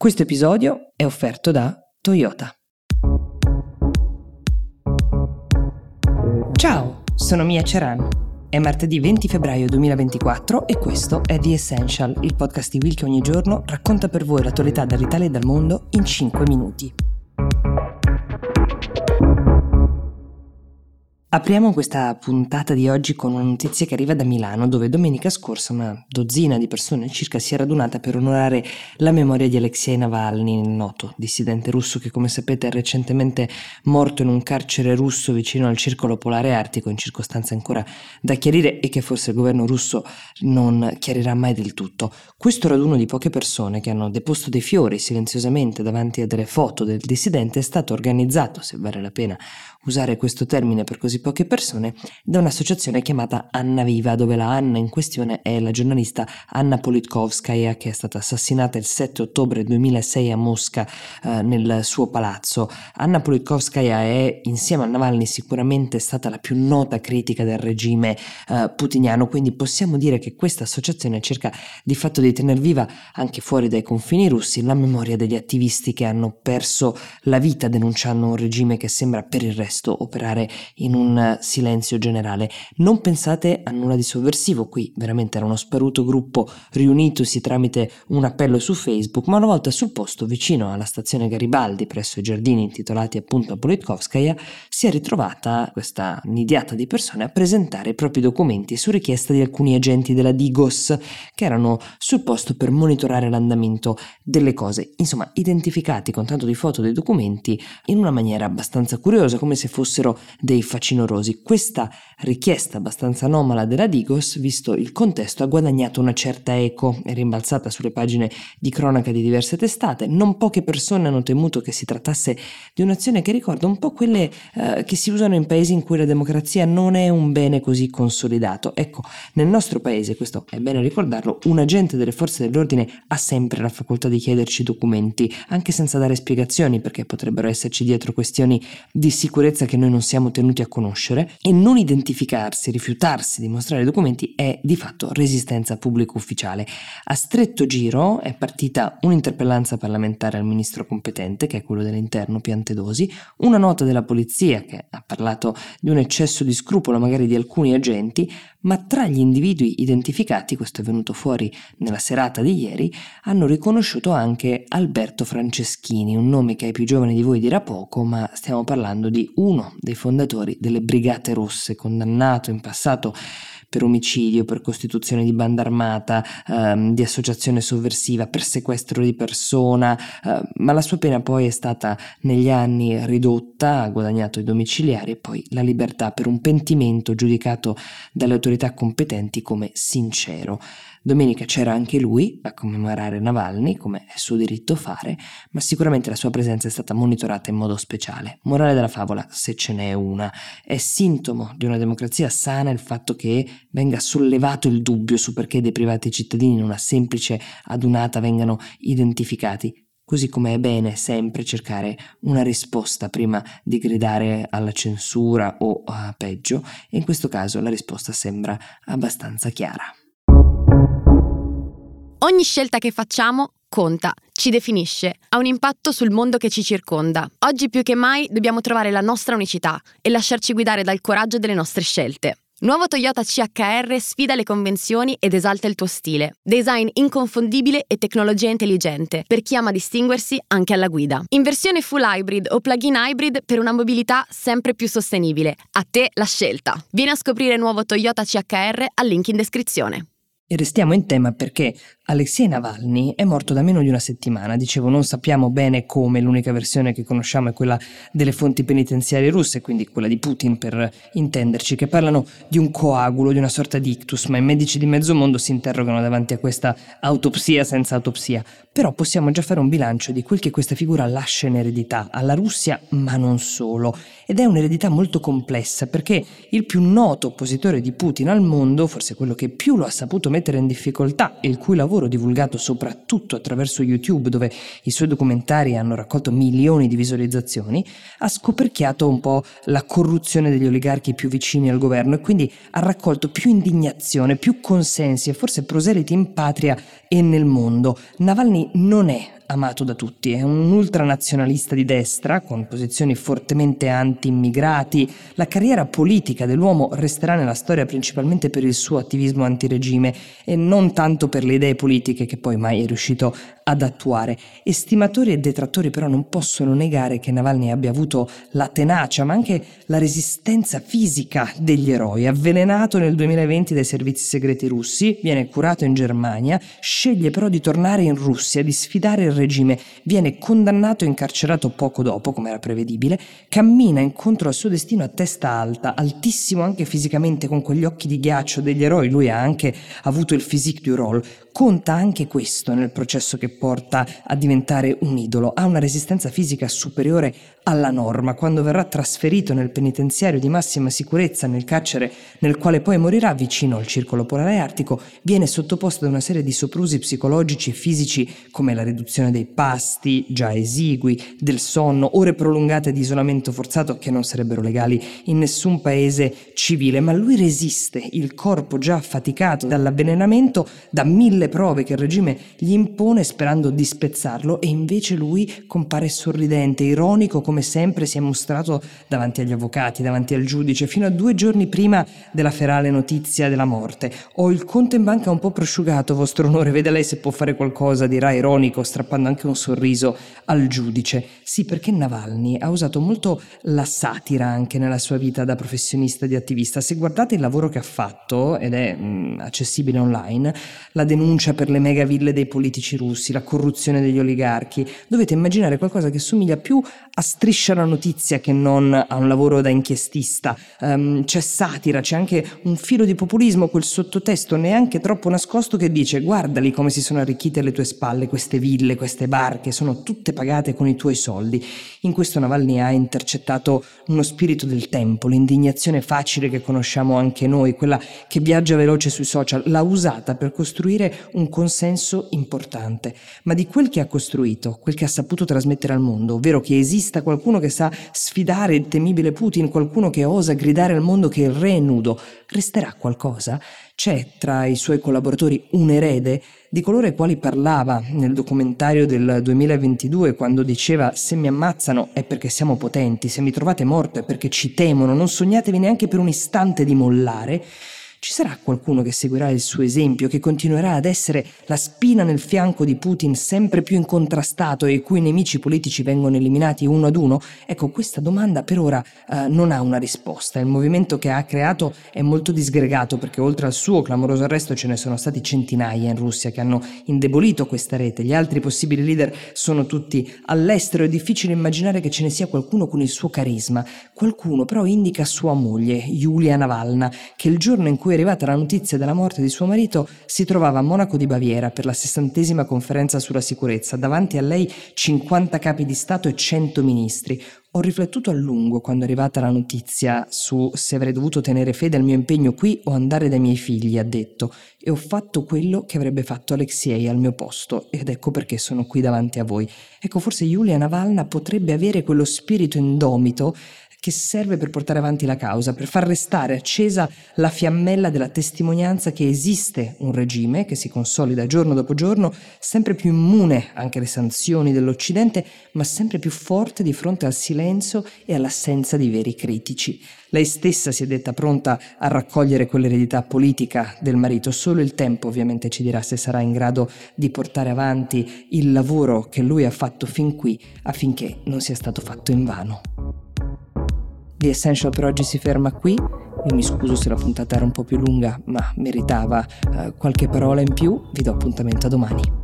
Questo episodio è offerto da Toyota. Ciao, sono Mia Ceran. È martedì 20 febbraio 2024 e questo è The Essential, il podcast di Will che ogni giorno racconta per voi l'attualità dall'Italia e dal mondo in 5 minuti. Apriamo questa puntata di oggi con una notizia che arriva da Milano, dove domenica scorsa una dozzina di persone circa si è radunata per onorare la memoria di Alexei Navalny, il noto dissidente russo che come sapete è recentemente morto in un carcere russo vicino al circolo polare artico, in circostanze ancora da chiarire e che forse il governo russo non chiarirà mai del tutto. Questo raduno di poche persone che hanno deposto dei fiori silenziosamente davanti a delle foto del dissidente è stato organizzato, se vale la pena usare questo termine per così poche persone, da un'associazione chiamata Anna Viva, dove la Anna in questione è la giornalista Anna Politkovskaya che è stata assassinata il 7 ottobre 2006 a Mosca eh, nel suo palazzo. Anna Politkovskaya è insieme a Navalny sicuramente stata la più nota critica del regime eh, putiniano, quindi possiamo dire che questa associazione cerca di fatto di tenere viva anche fuori dai confini russi la memoria degli attivisti che hanno perso la vita denunciando un regime che sembra per il resto operare in un silenzio generale. Non pensate a nulla di sovversivo qui, veramente era uno sparuto gruppo riunitosi tramite un appello su Facebook, ma una volta sul posto vicino alla stazione Garibaldi, presso i giardini intitolati appunto a Politkovskaya, si è ritrovata questa nidiata di persone a presentare i propri documenti su richiesta di alcuni agenti della Digos che erano sul posto per monitorare l'andamento delle cose, insomma identificati con tanto di foto dei documenti in una maniera abbastanza curiosa, come se fossero dei facinorosi. Questa richiesta abbastanza anomala della Digos, visto il contesto, ha guadagnato una certa eco, è rimbalzata sulle pagine di cronaca di diverse testate. Non poche persone hanno temuto che si trattasse di un'azione che ricorda un po' quelle eh, che si usano in paesi in cui la democrazia non è un bene così consolidato. Ecco, nel nostro paese, questo è bene ricordarlo, un agente delle forze dell'ordine ha sempre la facoltà di chiederci documenti, anche senza dare spiegazioni, perché potrebbero esserci dietro questioni di sicurezza che noi non siamo tenuti a conoscere e non identificarsi, rifiutarsi di mostrare i documenti è di fatto resistenza pubblico ufficiale. A stretto giro è partita un'interpellanza parlamentare al ministro competente, che è quello dell'interno Piantedosi, una nota della polizia che ha parlato di un eccesso di scrupolo magari di alcuni agenti, ma tra gli individui identificati, questo è venuto fuori nella serata di ieri, hanno riconosciuto anche Alberto Franceschini, un nome che ai più giovani di voi dirà poco, ma stiamo parlando di uno dei fondatori delle Brigate Rosse, condannato in passato per omicidio, per costituzione di banda armata, ehm, di associazione sovversiva, per sequestro di persona, eh, ma la sua pena poi è stata negli anni ridotta, ha guadagnato i domiciliari e poi la libertà per un pentimento giudicato dalle autorità competenti come sincero. Domenica c'era anche lui a commemorare Navalny, come è suo diritto fare, ma sicuramente la sua presenza è stata monitorata in modo speciale. Morale della favola, se ce n'è una, è sintomo di una democrazia sana il fatto che venga sollevato il dubbio su perché dei privati cittadini in una semplice adunata vengano identificati, così come è bene sempre cercare una risposta prima di gridare alla censura o a peggio, e in questo caso la risposta sembra abbastanza chiara. Ogni scelta che facciamo conta, ci definisce, ha un impatto sul mondo che ci circonda. Oggi più che mai dobbiamo trovare la nostra unicità e lasciarci guidare dal coraggio delle nostre scelte. Nuovo Toyota CHR sfida le convenzioni ed esalta il tuo stile. Design inconfondibile e tecnologia intelligente per chi ama distinguersi anche alla guida. In versione full hybrid o plug-in hybrid per una mobilità sempre più sostenibile. A te la scelta. Vieni a scoprire il nuovo Toyota CHR al link in descrizione. E restiamo in tema perché Alexei Navalny è morto da meno di una settimana, dicevo non sappiamo bene come, l'unica versione che conosciamo è quella delle fonti penitenziarie russe, quindi quella di Putin per intenderci, che parlano di un coagulo, di una sorta di ictus, ma i medici di mezzo mondo si interrogano davanti a questa autopsia senza autopsia. Però possiamo già fare un bilancio di quel che questa figura lascia in eredità alla Russia, ma non solo. Ed è un'eredità molto complessa perché il più noto oppositore di Putin al mondo, forse quello che più lo ha saputo mettere in difficoltà e il cui lavoro lavoro divulgato soprattutto attraverso YouTube, dove i suoi documentari hanno raccolto milioni di visualizzazioni, ha scoperchiato un po' la corruzione degli oligarchi più vicini al governo e quindi ha raccolto più indignazione, più consensi e forse proseliti in patria e nel mondo. Navalny non è amato da tutti. È un ultranazionalista di destra, con posizioni fortemente anti-immigrati. La carriera politica dell'uomo resterà nella storia principalmente per il suo attivismo antiregime e non tanto per le idee politiche che poi mai è riuscito ad attuare. Estimatori e detrattori però non possono negare che Navalny abbia avuto la tenacia, ma anche la resistenza fisica degli eroi. Avvelenato nel 2020 dai servizi segreti russi, viene curato in Germania, sceglie però di tornare in Russia, di sfidare il regime, viene condannato e incarcerato poco dopo, come era prevedibile, cammina incontro al suo destino a testa alta, altissimo anche fisicamente, con quegli occhi di ghiaccio degli eroi. Lui ha anche avuto il physique du rôle. Conta anche questo nel processo che porta a diventare un idolo. Ha una resistenza fisica superiore alla norma. Quando verrà trasferito nel penitenziario di massima sicurezza, nel carcere nel quale poi morirà vicino al circolo polare artico, viene sottoposto ad una serie di soprusi psicologici e fisici come la riduzione dei pasti, già esigui, del sonno, ore prolungate di isolamento forzato che non sarebbero legali in nessun paese civile, ma lui resiste, il corpo già affaticato dall'avvelenamento, da mille prove che il regime gli impone sperando di spezzarlo e invece lui compare sorridente, ironico come sempre si è mostrato davanti agli avvocati, davanti al giudice, fino a due giorni prima della ferale notizia della morte. Ho il conto in banca un po' prosciugato, vostro onore, vede lei se può fare qualcosa, dirà ironico, strappando anche un sorriso al giudice. Sì, perché Navalny ha usato molto la satira anche nella sua vita da professionista di attivista. Se guardate il lavoro che ha fatto, ed è mh, mm, accessibile online, la denuncia denuncia per le megaville dei politici russi, la corruzione degli oligarchi. Dovete immaginare qualcosa che somiglia più a striscia la notizia che non a un lavoro da inchiestista. Um, c'è satira, c'è anche un filo di populismo, quel sottotesto neanche troppo nascosto che dice guardali come si sono arricchite alle tue spalle queste ville, queste barche, sono tutte pagate con i tuoi soldi. In questo Navalny ha intercettato uno spirito del tempo, l'indignazione facile che conosciamo anche noi, quella che viaggia veloce sui social, l'ha usata per costruire un consenso importante, ma di quel che ha costruito, quel che ha saputo trasmettere al mondo, ovvero che esista qualcuno che sa sfidare il temibile Putin, qualcuno che osa gridare al mondo che il re è nudo, resterà qualcosa? C'è tra i suoi collaboratori un erede di coloro ai quali parlava nel documentario del 2022 quando diceva se mi ammazzano è perché siamo potenti, se mi trovate morto è perché ci temono, non sognatevi neanche per un istante di mollare. Ci sarà qualcuno che seguirà il suo esempio, che continuerà ad essere la spina nel fianco di Putin sempre più incontrastato e i cui nemici politici vengono eliminati uno ad uno? Ecco, questa domanda per ora eh, non ha una risposta. Il movimento che ha creato è molto disgregato perché oltre al suo clamoroso arresto ce ne sono stati centinaia in Russia che hanno indebolito questa rete. Gli altri possibili leader sono tutti all'estero. È difficile immaginare che ce ne sia qualcuno con il suo carisma. Qualcuno però indica sua moglie, Yulia Navalna, che il giorno in cui cui è arrivata la notizia della morte di suo marito, si trovava a Monaco di Baviera per la sessantesima conferenza sulla sicurezza, davanti a lei 50 capi di Stato e 100 ministri. Ho riflettuto a lungo quando è arrivata la notizia su se avrei dovuto tenere fede al mio impegno qui o andare dai miei figli, ha detto, e ho fatto quello che avrebbe fatto Alexei al mio posto, ed ecco perché sono qui davanti a voi. Ecco, forse Yulia Navalna potrebbe avere quello spirito indomito che serve per portare avanti la causa, per far restare accesa la fiammella della testimonianza che esiste un regime che si consolida giorno dopo giorno, sempre più immune anche alle sanzioni dell'Occidente, ma sempre più forte di fronte al silenzio e all'assenza di veri critici. Lei stessa si è detta pronta a raccogliere quell'eredità politica del marito, solo il tempo ovviamente ci dirà se sarà in grado di portare avanti il lavoro che lui ha fatto fin qui affinché non sia stato fatto in vano. The Essential per oggi si ferma qui. Io mi scuso se la puntata era un po' più lunga, ma meritava uh, qualche parola in più. Vi do appuntamento a domani.